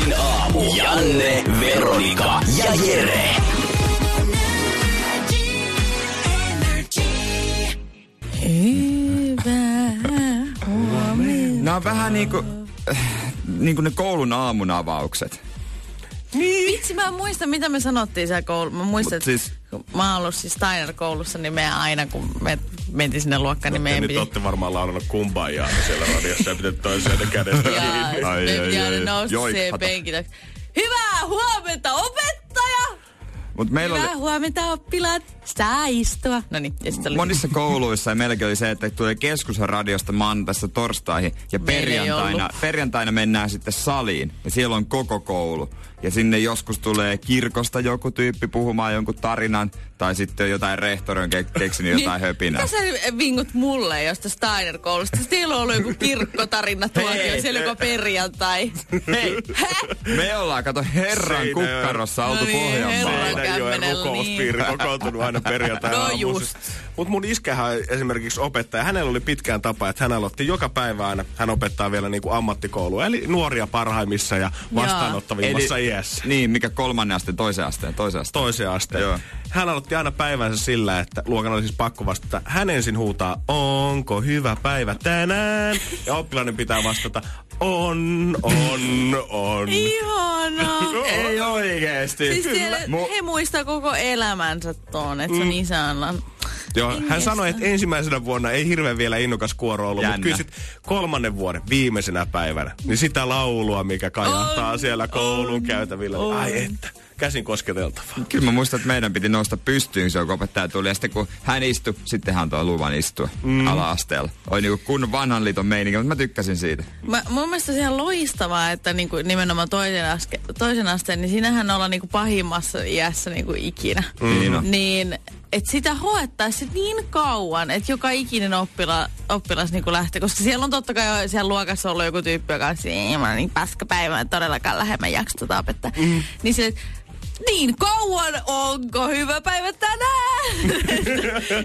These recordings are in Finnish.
Energin aamu. Janne, Veronika ja Jere. Hyvää huomenta. Nämä on vähän niinku, äh, niinku ne koulun aamun avaukset. Vitsi, mä en muista, mitä me sanottiin siellä koulussa. Mä muistan, Mut siis- kun mä oon ollut siis Steiner-koulussa, niin me aina, kun me mentiin sinne luokkaan, niin Ja meidän nyt piti... olette varmaan laulannut kumbajaa siellä radiossa ja pitänyt toisiaan kädestä Ja kiinni. Ai, ai, ai. Joikhata. penkille. Hyvää huomenta, opettaja! Mut meillä Hyvää oli, huomenta, oppilaat. Saa istua. No niin, ja sitten oli... monissa kouluissa ja meilläkin oli se, että tulee keskusradiosta maanantaista torstaihin ja Meillä ei perjantaina, perjantaina mennään sitten saliin ja siellä on koko koulu. Ja sinne joskus tulee kirkosta joku tyyppi puhumaan jonkun tarinan tai sitten jotain rehtori on ke- keksinyt jotain höpinää. Mitä sä vingut mulle josta Steiner-koulusta? Teillä on ollut joku kirkkotarina tuokio, Hei. siellä joku perjantai. Hei, me ollaan, kato, herran Seinäjoen- kukkarossa oltu No niin, Pohjanmaalla. herran- Seinäjoen kämmenellä, rukouspiiri kokoontunut aina perjantaina No just. Mut mun iskähän esimerkiksi opettaja, hänellä oli pitkään tapa, että hän aloitti joka päivä aina, hän opettaa vielä niinku ammattikoulua, eli nuoria parhaimmissa ja vastaanottavimmassa Eli- iässä. Niin, mikä kolmannen asteen, toisen asteen, toisen asteen. toiseen asteen. Joo. Hän aloitti aina päivänsä sillä, että luokan oli siis pakko vastata. Hän ensin huutaa, onko hyvä päivä tänään? Ja oppilainen pitää vastata, on, on, on. Ihanaa. Ei oikeesti. Siis siellä, he muistaa koko elämänsä tuon, että se Mm. on isänä. Joo, hän Hengestä. sanoi, että ensimmäisenä vuonna ei hirveän vielä innokas kuoro ollut, mutta Jännä. kyllä sit kolmannen vuoden viimeisenä päivänä, niin sitä laulua, mikä kajahtaa On, siellä koulun on, käytävillä, niin ai että, käsin kosketeltavaa. Kyllä mä muistan, että meidän piti nousta pystyyn, se kun opettaja tuli. Ja sitten kun hän istui, sitten hän toi luvan istua mm. ala-asteella. Oli niinku kunnon vanhan liiton meininki, mutta mä tykkäsin siitä. Mä, mun mielestä se on ihan loistavaa, että niinku nimenomaan toisen, aske, toisen asteen, niin siinähän ollaan niinku pahimmassa iässä niinku ikinä. Niin on. Niin, että sitä hoettaisi niin kauan, että joka ikinen oppila, oppilas niinku lähtee, koska siellä on totta kai jo siellä luokassa ollut joku tyyppi, joka on siinä, niin paskapäivä, että todellakaan lähemmän jakso tota opettaa. Mm. Niin se, niin kauan, onko hyvä päivä tänään?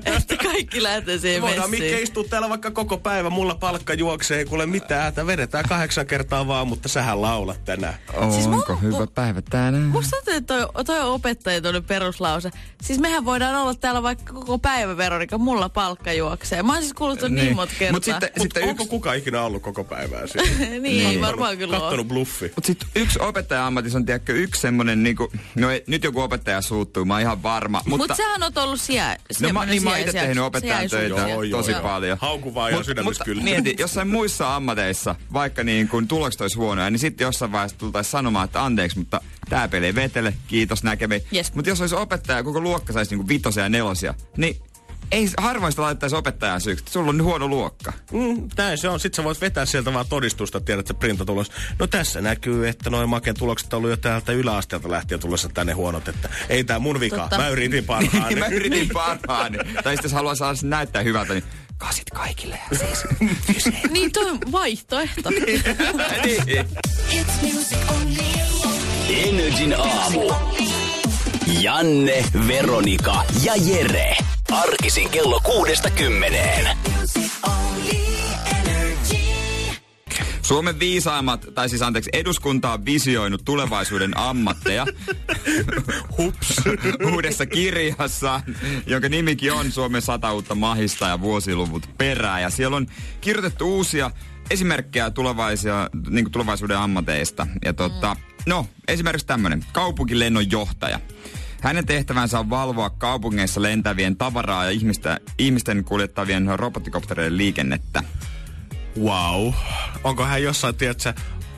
että kaikki lähtee siihen Voidaan messiin. Mikke istua täällä vaikka koko päivä, mulla palkka juoksee, ei kuule mitään, että vedetään kahdeksan kertaa vaan, mutta sähän laulat tänään. Siis Onko mun- hyvä päivä tänään? Musta tuntuu, että toi, toi opettaja tuli peruslause. Siis mehän voidaan olla täällä vaikka koko päivä, Veronika. Mulla palkka juoksee. Mä oon siis kuullut ton niin, Niin. monta kertaa. Mut sitten- Mutta Sitten onko yksi- kuka ikinä ollut koko päivää siellä? niin, niin, varmaan kyllä on. Kattonut bluffi. Mutta sitten yksi opettaja-ammatissa on, tiedätkö, yksi semmonen niinku, no ei, nyt joku opettaja suuttuu, mä oon ihan varma. Mutta Mut sähän on ollut sija, no mä, niin mä oon itse tehnyt opettajan töitä Joo, joo, tosi joo. paljon. Hauku vaan ihan sydämessä kyllä. Mieti, jossain muissa ammateissa, vaikka niin kun tulokset olisi huonoja, niin sitten jossain vaiheessa tultaisiin sanomaan, että anteeksi, mutta tämä peli ei vetele, kiitos näkemiin. Yes. Mutta jos olisi opettaja, koko luokka saisi niinku vitosia ja nelosia, niin ei harvoin sitä laittaisi opettajan syyksi. Sulla on huono luokka. Mm, näin se on. Sitten sä voit vetää sieltä vaan todistusta, tiedät, että printatulos. No tässä näkyy, että noin Maken tulokset on ollut jo täältä yläasteelta lähtien tulossa tänne huonot, että ei tää mun vika. Totta. Mä yritin parhaani. Niin mä yritin parhaani. tai sitten jos haluaa saada näyttää hyvältä, niin kasit kaikille. Ja siis, Niin, toi on vaihtoehto. niin. Energin aamu. Janne, Veronika ja Jere. Arkisin kello kuudesta kymmeneen. Suomen viisaimmat, tai siis anteeksi, eduskunta on visioinut tulevaisuuden ammatteja. Hups. Uudessa kirjassa, jonka nimikin on Suomen sata uutta mahista ja vuosiluvut perää. Ja siellä on kirjoitettu uusia esimerkkejä tulevaisia, niin tulevaisuuden ammateista. Ja tota, no, esimerkiksi tämmöinen kaupunkilennon johtaja. Hänen tehtävänsä on valvoa kaupungeissa lentävien tavaraa ja ihmistä, ihmisten kuljettavien robottikoptereiden liikennettä. Wow. Onko hän jossain, tiedätkö,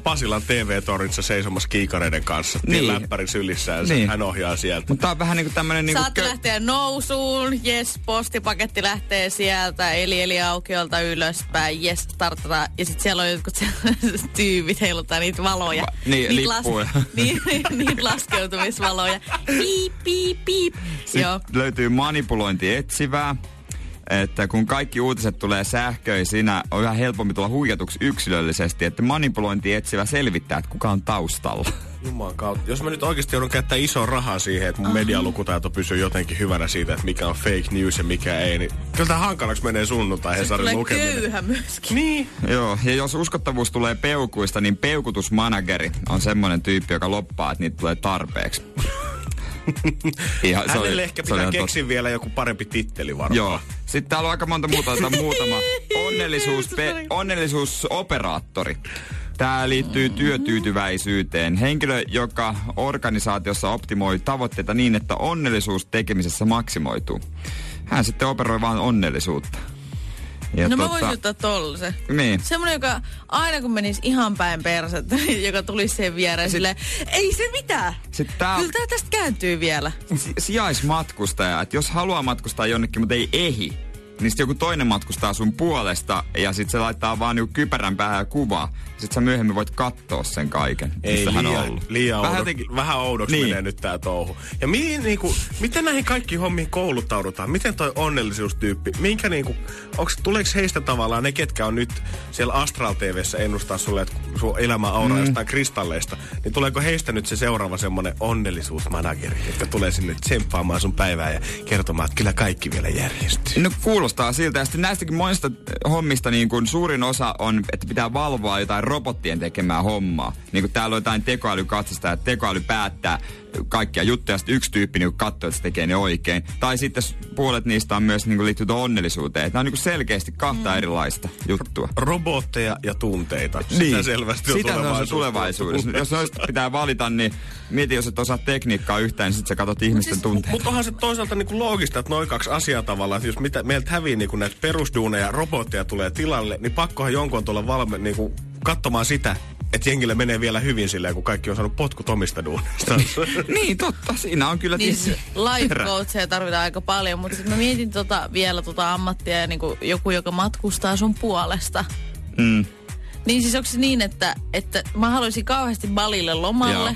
Pasilan TV-tornissa seisomassa kiikareiden kanssa. Niin. Niin. Läppäri sylissään, niin. Niin. hän ohjaa sieltä. Mutta tää on vähän niinku tämmönen niinku... Saatte lähteä nousuun, jes, postipaketti lähtee sieltä, eli eli aukiolta ylöspäin, jes, startata. Ja sitten siellä on jotkut sellaiset tyypit heiluttaa niitä valoja. Va- niin, niitä lippuja. niin, niitä laskeutumisvaloja. Piip, piip, piip. Sitten Joo. löytyy manipulointi etsivää. Että kun kaikki uutiset tulee sähköisinä, on yhä helpompi tulla huijatuksi yksilöllisesti, että manipulointi etsivä selvittää, että kuka on taustalla. Jumalan kautta. Jos mä nyt oikeasti joudun käyttää isoa rahaa siihen, että mun medialukutaito pysyy jotenkin hyvänä siitä, että mikä on fake news ja mikä ei, niin kyllä tää hankalaksi menee sunnuntai Hesarin lukeminen. köyhä myöskin. Niin. Joo, ja jos uskottavuus tulee peukuista, niin peukutusmanageri on semmoinen tyyppi, joka loppaa, että niitä tulee tarpeeksi. Ihan, se Hänelle oli- ehkä pitää keksiä vielä joku parempi titteli varmaan. Joo. Sitten täällä on aika monta muuta, otetaan muutama. Onnellisuus, pe, onnellisuusoperaattori. Tämä liittyy työtyytyväisyyteen. Henkilö, joka organisaatiossa optimoi tavoitteita niin, että onnellisuus tekemisessä maksimoituu. Hän sitten operoi vain onnellisuutta. Ja No mä voisin ottaa tollasen. Niin. Semmoinen, joka aina kun menisi ihan päin persettä, joka tulisi siihen viereen silleen, ei se mitään. Sitten tää Kyllä tää tästä kääntyy vielä. si- sijaismatkustaja, että jos haluaa matkustaa jonnekin, mutta ei ehi, niin sitten joku toinen matkustaa sun puolesta ja sitten se laittaa vaan niinku kypärän päähän ja kuvaa. Sitten sä myöhemmin voit katsoa sen kaiken, Ei missä hän on liian, ollut. liian Vähän vähän, jotenkin- vähän oudoksi Niin. menee nyt tää touhu. Ja mihin, niinku, miten näihin kaikkiin hommiin kouluttaudutaan? Miten toi onnellisuustyyppi, minkä niinku, onks, tuleeko heistä tavallaan ne, ketkä on nyt siellä Astral TVssä ennustaa sulle, että sun elämä auraa mm. jostain kristalleista, niin tuleeko heistä nyt se seuraava semmonen onnellisuusmanageri, joka tulee sinne tsemppaamaan sun päivää ja kertomaan, että kyllä kaikki vielä järjestyy. No kuulostaa siltä. Ja sitten näistäkin monista hommista niin kuin suurin osa on, että pitää valvoa jotain robottien tekemää hommaa. Niin kuin täällä on jotain tekoälykatsasta, että tekoäly päättää kaikkia juttuja, sitten yksi tyyppi niin katsoo, että se tekee ne oikein. Tai sitten puolet niistä on myös niin kuin liittyy onnellisuuteen. Nämä on niin kuin selkeästi kahta mm. erilaista juttua. Robotteja ja tunteita. Sitä selvästi on Sitä se on tulevaisuudessa. jos noista pitää valita, niin mieti, jos et osaa tekniikkaa yhtään, niin sitten sä katsot ihmisten tunteita. Mutta onhan se toisaalta niinku loogista, että noin kaksi asiaa tavallaan, että jos mitä, meiltä hävii niinku näitä perusduuneja, robotteja tulee tilalle, niin pakkohan jonkun tulla valme niinku katsomaan sitä, että jengille menee vielä hyvin silleen, kun kaikki on saanut potkut omista duuneista. niin, totta. Siinä on kyllä Niin life perä. coacheja tarvitaan aika paljon, mutta sitten mä mietin tota, vielä tota ammattia ja niinku joku, joka matkustaa sun puolesta. Mm. Niin siis onko se niin, että, että mä haluaisin kauheasti Balille lomalle. Joo.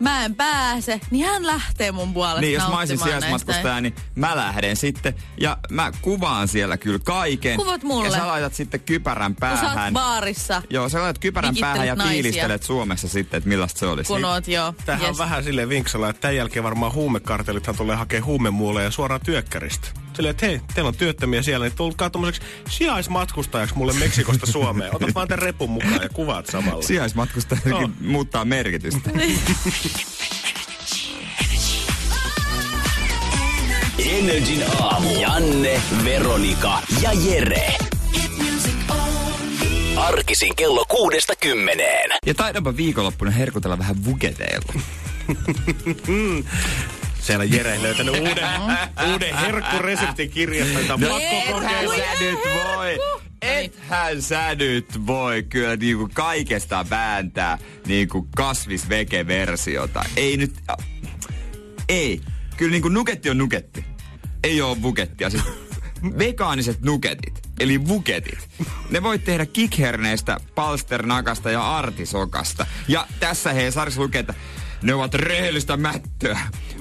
Mä en pääse, niin hän lähtee mun puolesta Niin, jos mä olisin sijaismatkustaja, niin mä lähden sitten ja mä kuvaan siellä kyllä kaiken. Kuvat mulle. Ja sä laitat sitten kypärän Kun sä oot päähän. baarissa, Joo, sä laitat kypärän Vikittelet päähän ja naisia. fiilistelet Suomessa sitten, että millaista se olisi. kun oot jo. Tämähän on vähän silleen vinksalla, että tämän jälkeen varmaan huumekartelithan tulee hakea huumemuuleja suoraan työkkäristä. Silleen, että hei, teillä on työttömiä siellä, niin tulkaa tommoseksi sijaismatkustajaksi mulle Meksikosta Suomeen. Otat vaan tämän repun mukaan ja kuvaat samalla. Sijaismatkustajakin On. muuttaa merkitystä. Energin aamu. Janne, Veronika ja Jere. Arkisin kello kuudesta kymmeneen. Ja taidanpa viikonloppuna herkutella vähän vugeteilla. Siellä Jere löytänyt uuden, uuden herkkureseptikirjasta, jota on pakko kokeilla. Ethän sä nyt voi. Ethän sä nyt voi kyllä niinku kaikesta vääntää niinku kasvisveke-versiota. Ei nyt... Ei. Kyllä niinku nuketti on nuketti. Ei oo vukettia. Siis vegaaniset nuketit, eli vuketit. Ne voit tehdä kikherneistä, palsternakasta ja artisokasta. Ja tässä Hesarissa lukee, että ne ovat rehellistä mättöä.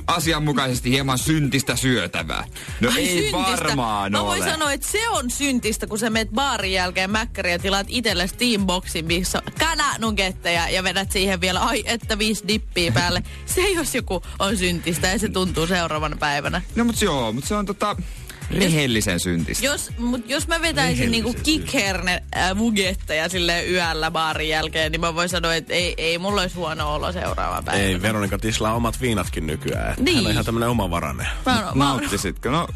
Asianmukaisesti hieman syntistä syötävää. No Ai, ei syntistä. varmaan Mä ole. voin sanoa, että se on syntistä, kun sä meet baarin jälkeen mäkkäriä ja tilaat itsellesi teamboxin, missä on kananuketteja ja vedät siihen vielä, ai että viisi dippiä päälle. Se jos joku on syntistä ja se tuntuu seuraavana päivänä. No mut joo, mut se on tota rehellisen syntistä. Jos, mut jos mä vetäisin niinku kikherne äh, mugetteja sille yöllä baarin jälkeen, niin mä voin sanoa, että ei, ei mulla olisi huono olo seuraava päivänä. Ei, Veronika tislaa omat viinatkin nykyään. Niin. Niin. Hän on ihan tämmönen omavarainen. Mä oon, mä oon, Nauttisitko? No,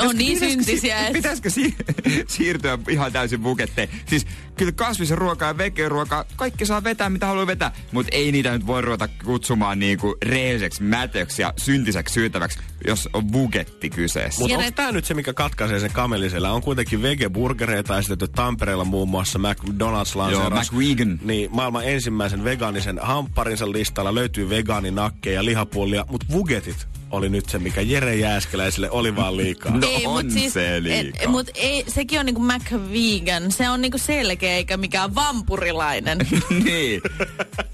on niin syntisiä, et- Pitäisikö si- siirtyä ihan täysin buketteen? Siis kyllä kasvisen ruoka ja vegan ruoka, kaikki saa vetää mitä haluaa vetää, mutta ei niitä nyt voi ruveta kutsumaan niinku rehelliseksi mätöksi ja syntiseksi syytäväksi, jos on buketti kyseessä. Mutta onko tämä nyt se, mikä katkaisee sen kamelisellä? On kuitenkin vegeburgereita esitetty Tampereella muun muassa McDonald's lanseeras. McVegan. Niin, maailman ensimmäisen vegaanisen hampparinsa listalla löytyy vegaaninakkeja ja lihapullia, mutta vugetit oli nyt se, mikä Jere Jääskeläiselle oli vaan liikaa. No ei, on mut siis, se liikaa. Et, mut ei, sekin on niinku McVegan. Se on niinku selkeä eikä mikään vampurilainen. niin.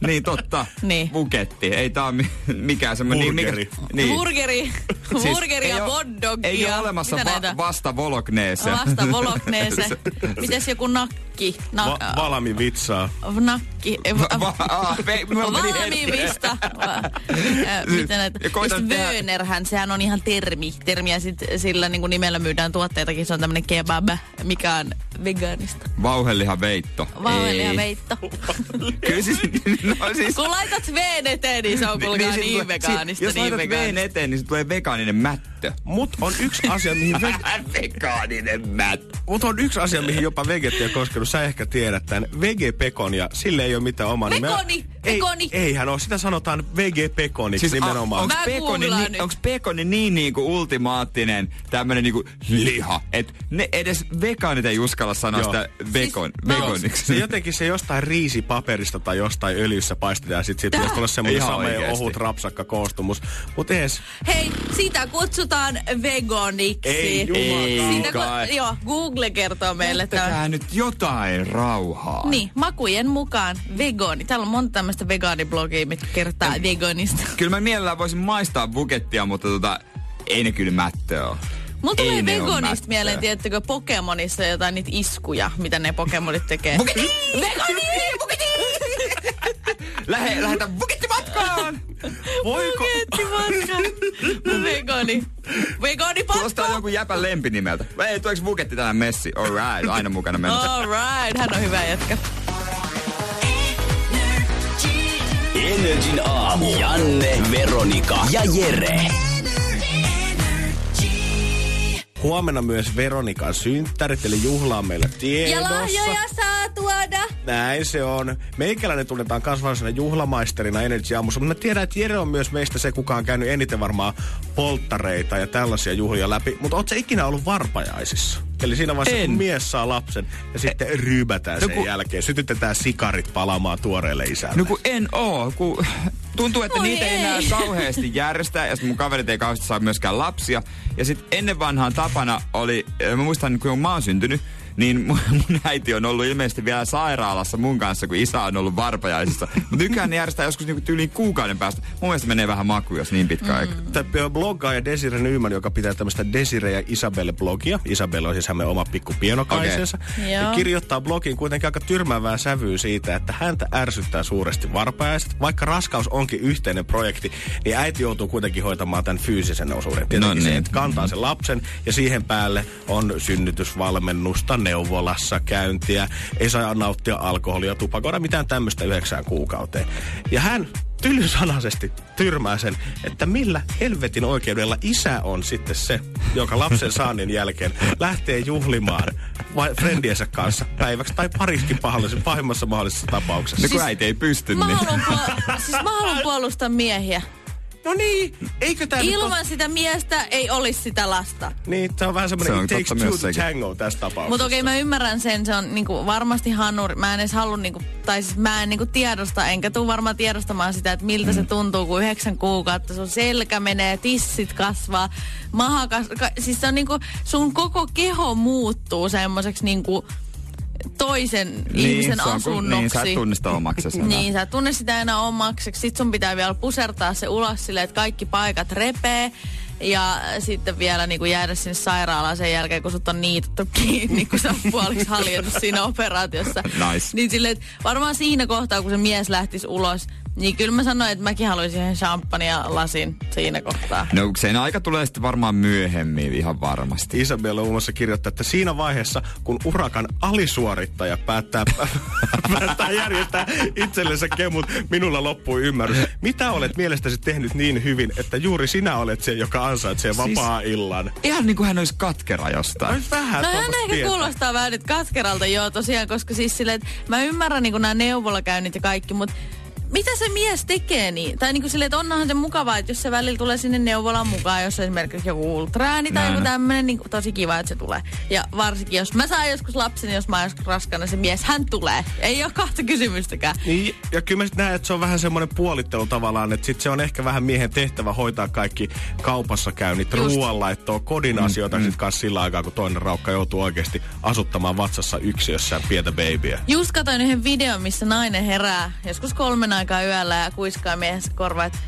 niin, totta. Niin. Buketti. Ei tää ole mi- mikään semmoinen... Burgeri. Niin. Burgeri, burgeri ja hotdogia. Ei ole olemassa Mitä va- näitä? vasta Volokneese. Vasta Volokneese. Mites joku nakki? Na, Va- valami vitsaa. nakki. Va- va- ve- mulla meni hetki. Valmiivista. Äh, Miten näitä? Ja koitan tehdä- Wönerhän, sehän on ihan termi. Termiä sit sillä niin nimellä myydään tuotteitakin. Se on tämmönen kebab, mikä on vegaanista. Vauhelihan veitto. Vauhelia Ei. veitto. Kyllä siis, no siis... Kun laitat veen eteen, niin se on kuulkaa sit niin, tulee- vegaanista, si- Jos niin laitat veen eteen, niin se tulee vegaaninen mättö. Mut on yksi asia, mihin ve- vegaaninen mättö. Mut on yksi asia, mihin jopa vegetti on koskenut. Sä ehkä tiedät tämän. Vegepekon ja sille ei ole mitään omaa nimeä. Pekoni! Ei, Pekoni! eihän ole. Sitä sanotaan vegepekoniksi siis nimenomaan. Onko pekoni, niin, nyt. onks pekoni niin niinku ultimaattinen tämmönen niinku liha, että ne edes vegaanit ei uskalla sanoa Joo. sitä vekon, Siis vegoniksi. Se jotenkin se jostain riisipaperista tai jostain öljyssä paistetaan ja sit siitä tulla semmoinen sama ohut rapsakka koostumus. Mut ees, Hei, sitä kutsutaan veganiksi. Ei, jumala. Ei Sitä, kai. ku, joo, Google kertoo meille Jättäkää nyt jotain rauhaa. Niin, makujen mukaan vegani. Täällä on monta tämmöistä vegaaniblogia, mitkä kertaa veganista. Kyllä mä mielellään voisin maistaa bukettia, mutta tota, ei ne kyllä mättöä ole. Mulla Ei tulee veganista mättöä. mieleen, tiettäkö, Pokemonissa jotain niitä iskuja, mitä ne Pokemonit tekee. Buketti! Lähe, lähetä buketti matkaan! voiko... Buketti matka. Vegani. Vegani Kuulostaa pakko. jonkun jäpän lempinimeltä. Ei, tuleeko buketti tänään messi? Alright, aina mukana menossa. All right, hän on hyvä jätkä. Energin aamu. Janne, Veronika ja Jere. Huomenna myös Veronikan synttärit, eli juhlaa meillä Ja tiedossa. lahjoja saa tuoda. Näin se on. Meikäläinen tunnetaan kasvallisena juhlamaisterina Energy Aamussa, mutta mä tiedän, että Jere on myös meistä se, kuka on käynyt eniten varmaan polttareita ja tällaisia juhlia läpi. Mutta oot sä ikinä ollut varpajaisissa? Eli siinä vaiheessa, En. kun mies saa lapsen ja sitten ryypätään No sen kun- jälkeen. Sytytetään sikarit palaamaan tuoreelle isälle. No kun en oo, kun tuntuu, että Oi niitä ei ei. enää kauheasti järjestä, ja mun kaverit ei kauheasti saa myöskään lapsia. Ja sit ennen vanhaan tapana oli, mä muistan kun mä oon syntynyt, niin mun, mun äiti on ollut ilmeisesti vielä sairaalassa mun kanssa, kun isä on ollut varpajaisissa. Mutta nykyään ne järjestää joskus niinku tyyliin kuukauden päästä. Mun mielestä menee vähän maku, jos niin pitkä mm. aika. Tämä bloggaaja Desire Nyman, joka pitää tämmöistä Desire ja Isabelle-blogia. Isabelle on siis hänen oma pikku pienokaisensa. Okei. Ja Joo. kirjoittaa blogiin kuitenkin aika tyrmäävää sävyä siitä, että häntä ärsyttää suuresti varpajaiset. Vaikka raskaus onkin yhteinen projekti, niin äiti joutuu kuitenkin hoitamaan tämän fyysisen osuuden. Tietenkin No se, niin. että kantaa sen lapsen ja siihen päälle on synnytysvalmennusta, neuvolassa käyntiä, ei saa nauttia alkoholia, tupakoida, mitään tämmöistä yhdeksään kuukauteen. Ja hän tylysanaisesti tyrmää sen, että millä helvetin oikeudella isä on sitten se, joka lapsen saannin jälkeen lähtee juhlimaan vai frendiensä kanssa päiväksi tai pariskin pahallisessa, pahimmassa mahdollisessa tapauksessa. No kun äiti ei pysty, Mä niin... haluan, puol- siis mä haluan puolustaa miehiä. No niin, eikö tämä Ilman sitä miestä ei olisi sitä lasta. ole... Niin, tämä on vähän semmoinen Se on it takes two to tango tässä tapauksessa. Mutta okei, mä ymmärrän sen. Se on niinku varmasti hanuri. Mä en edes halua, niinku, tai siis mä en niinku tiedosta, enkä tuu varmaan tiedostamaan sitä, että miltä Mm. se tuntuu, kun yhdeksän kuukautta sun selkä menee, tissit kasvaa, maha kasvaa. Ka- siis se on niinku, sun koko keho muuttuu semmoiseksi niinku toisen ihmisen se on, asunnoksi. Niin, sä et tunnista omaksesi. enää. Niin, sä et tunne sitä enää omakseksi. Sit sun pitää vielä pusertaa se ulos silleen, että kaikki paikat repee. Ja sitten vielä niin kuin jäädä sinne sairaalaan sen jälkeen, kun sut on niitetty kiinni, kun sä oot puoliksi haljennut siinä operaatiossa. Nice. Niin silleen, että varmaan siinä kohtaa, kun se mies lähtisi ulos, Niin kyllä mä sanoin, että mäkin haluaisin ihan champagnea lasin siinä kohtaa. No sen aika tulee sitten varmaan myöhemmin ihan varmasti. Isabella muun muassa kirjoittaa, että siinä vaiheessa, kun urakan alisuorittaja päättää, päättää järjestää itsellensä kemut, minulla loppui ymmärrys. Mitä olet mielestäsi tehnyt niin hyvin, että juuri sinä olet se, joka ansaitsee Siis- vapaa-illan? Ihan niin kuin hän olisi katkera jostain. Ai vähän No hän ehkä pientä. kuulostaa vähän nyt katkeralta joo tosiaan, koska siis silleen, että mä ymmärrän niin nämä neuvolakäynnit ja kaikki, mutta mitä se mies tekee niin? Tai niin kuin silleen, että onnahan se mukavaa, että jos se välillä tulee sinne neuvolaan mukaan, jos on esimerkiksi joku ultraääni tai joku tämmöinen, niin tosi kiva, että se tulee. Ja varsinkin, jos mä saan joskus lapsen, jos mä oon joskus raskana, se mies, hän tulee. Ei ole kahta kysymystäkään. Niin, ja kyllä mä sit näen, että se on vähän semmoinen puolittelu tavallaan, että sit se on ehkä vähän miehen tehtävä hoitaa kaikki kaupassa käynnit, ruoanlaittoa, kodin asioita sit kanssa sillä aikaa, kun toinen raukka joutuu oikeasti asuttamaan vatsassa yksiössä pientä babyä. Just katsoin yhden videon, missä nainen herää joskus kolmen aikaa yöllä ja kuiskaa miehensä korvaa, että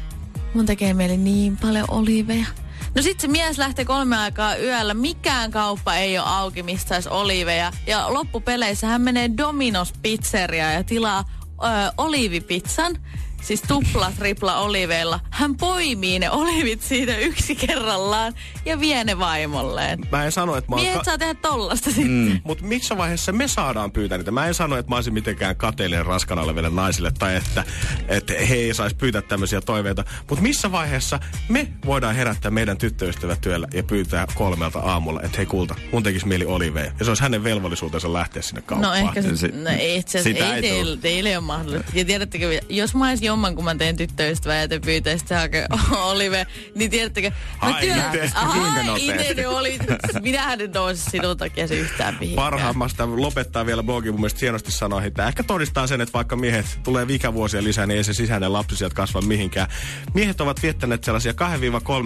mun tekee mieli niin paljon oliveja. No sit se mies lähtee kolme aikaa yöllä, mikään kauppa ei ole auki, mistä saisi oliveja. Ja loppupeleissä hän menee Domino's Pizzeria ja tilaa ö, oliivipizzan. Siis tupla, tripla oliveilla. Hän poimii ne olivit siitä yksi kerrallaan ja vie ne vaimolleen. Mä en sano, että mä oon... Miehet Ka- saa tehdä tollasta sitten. Mm. mutta missä vaiheessa me saadaan pyytää niitä? Mä en sano, että mä olisin mitenkään kateellinen raskana oleville naisille tai että, että he ei saisi pyytää tämmöisiä toiveita. Mutta missä vaiheessa me voidaan herättää meidän tyttöystävät työllä ja pyytää kolmelta aamulla, että hei kulta, mun tekisi mieli oliveja. Ja se olisi hänen velvollisuutensa lähteä sinne kauppaan. No ehkä se, Se- no ei itse asiassa, ei, ei teille, teille ei ole mahdollista. Ja tiedättekö, jos mä olisin jomman, kun mä teen tyttöystävää ja te pyytäisitte hakea Olive, niin tiedättekö, mä Ai. Kuinka nopeasti? itse oli, minähän nyt nousi sinun takia se yhtään mihinkään. Parhaimmasta lopettaa vielä blogi mun mielestä hienosti sanoi, että ehkä todistaa sen, että vaikka miehet tulee ikävuosia lisää, niin ei se sisäinen lapsi sieltä kasva mihinkään. Miehet ovat viettäneet sellaisia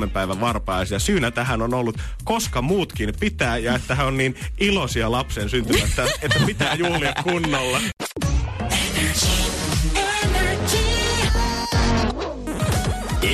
2-3 päivän varpaisia. Syynä tähän on ollut, koska muutkin pitää ja että he on niin iloisia lapsen syntymästä, että pitää juhlia kunnolla.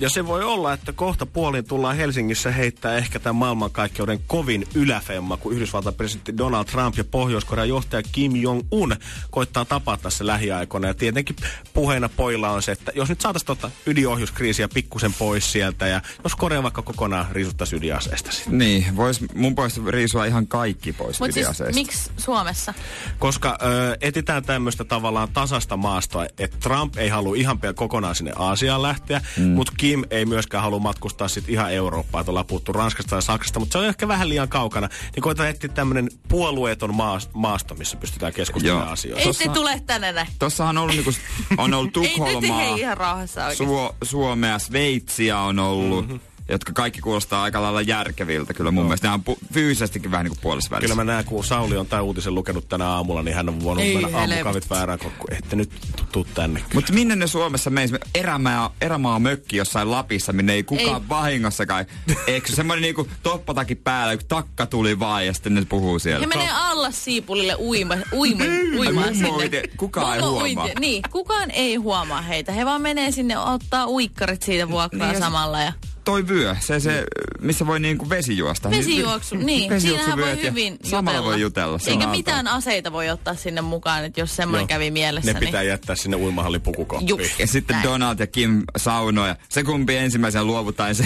Ja se voi olla, että kohta puolin tullaan Helsingissä heittää ehkä tämän maailmankaikkeuden kovin yläfemma, kun Yhdysvaltain presidentti Donald Trump ja Pohjois-Korean johtaja Kim Jong-un koittaa tapata se lähiaikoina. Ja tietenkin puheena poilla on se, että jos nyt saataisiin tota ydinohjuskriisiä pikkusen pois sieltä ja jos Korea vaikka kokonaan riisuttaisi ydinaseesta sitten. Niin, vois mun puolesta riisua ihan kaikki pois Mutta siis ydinaseista. miksi Suomessa? Koska ö, etitään tämmöistä tavallaan tasasta maastoa, että Trump ei halua ihan pian kokonaan sinne Aasiaan lähteä, mm. mutta Kim ei myöskään halua matkustaa sitten ihan Eurooppaan, että ollaan puhuttu Ranskasta ja Saksasta, mutta se on ehkä vähän liian kaukana. Niin koitetaan etsiä tämmöinen puolueeton maas, maasto, missä pystytään keskustelemaan Joo. asioista. Ei te tule tänne näin. Tossahan on ollut, niinku, on ollut Ei nyt Tukholmaa, hei ihan rauhassa. Suo, Suomea, Sveitsiä on ollut, mm-hmm. Jotka kaikki kuulostaa aika lailla järkeviltä kyllä mun no. mielestä. Nämä on pu- fyysisestikin vähän niin kuin puolessa välissä. Kyllä mä näen, kun Sauli on tämän uutisen lukenut tänä aamulla, niin hän on voinut Ei mennä aamukavit väärään, kun ette nyt tuu tänne. Mutta minne ne Suomessa meis? Erämaa, erämaa mökki jossain Lapissa, minne ei kukaan Ei. vahingossakaan. Eikö semmoinen niinku toppatakin päällä, kun takka tuli vaan ja sitten ne puhuu siellä. He menee alla siipulille uima, uima, uimaan sinne. kukaan ei huomaa. Niin, kukaan ei huomaa heitä. He vaan menee sinne ottaa uikkarit siitä vuokraa Niin, ja samalla. Ja Toi vyö, se, se missä voi niinku vesi juosta. vesijuoksu, niin. Siinähän voi hyvin Samalla jutella. voi jutella. Eikä samalla mitään aseita voi ottaa sinne mukaan, että jos semmoinen Joo. kävi mielessä. Ne pitää jättää sinne uimahallin pukukoppiin. Ja sitten Näin. Donald ja Kim saunoja. Se kumpi ensimmäisenä luovutaan, se,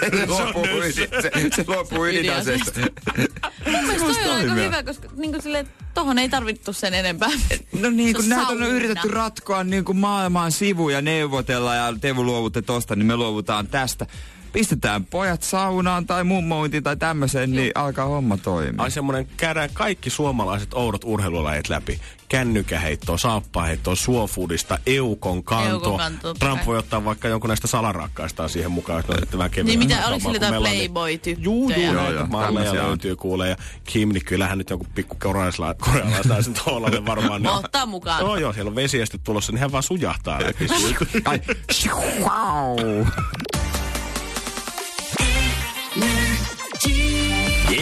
se, luopuu, ydin, se, se luopuu ydinaseesta. Mun mielestä toi on aika hyvä, koska niin kuin sille, tohon ei tarvittu sen enempää. No niin, Se kun on näitä on yritetty ratkoa niin kuin maailman sivuja neuvotella ja te luovutte tosta, niin me luovutaan tästä. Pistetään pojat saunaan tai mummointiin tai tämmöiseen, niin alkaa homma toimia. Ai semmonen, käydään kaikki suomalaiset oudot urheilulajit läpi. Kännykäheittoa, saappaheittoa, suofoodista, eukon kantoa. Eukon kanto, Trump voi ottaa vaikka jonkun näistä salarakkaistaan siihen mukaan, ne on vähän Niin mitä, kevyempää oliko sillä jotain. Playboy-tyttöjä? Juu, juu, Joo, joo, malleja löytyy kuulee. Ja Kim, niin kyllähän nyt joku pikku korealaisnaisen tuollainen varmaan. niin- Ottaa mukaan. Joo, joo, siellä on vesiesty tulossa, niin hän vaan sujahtaa. Ai, wow.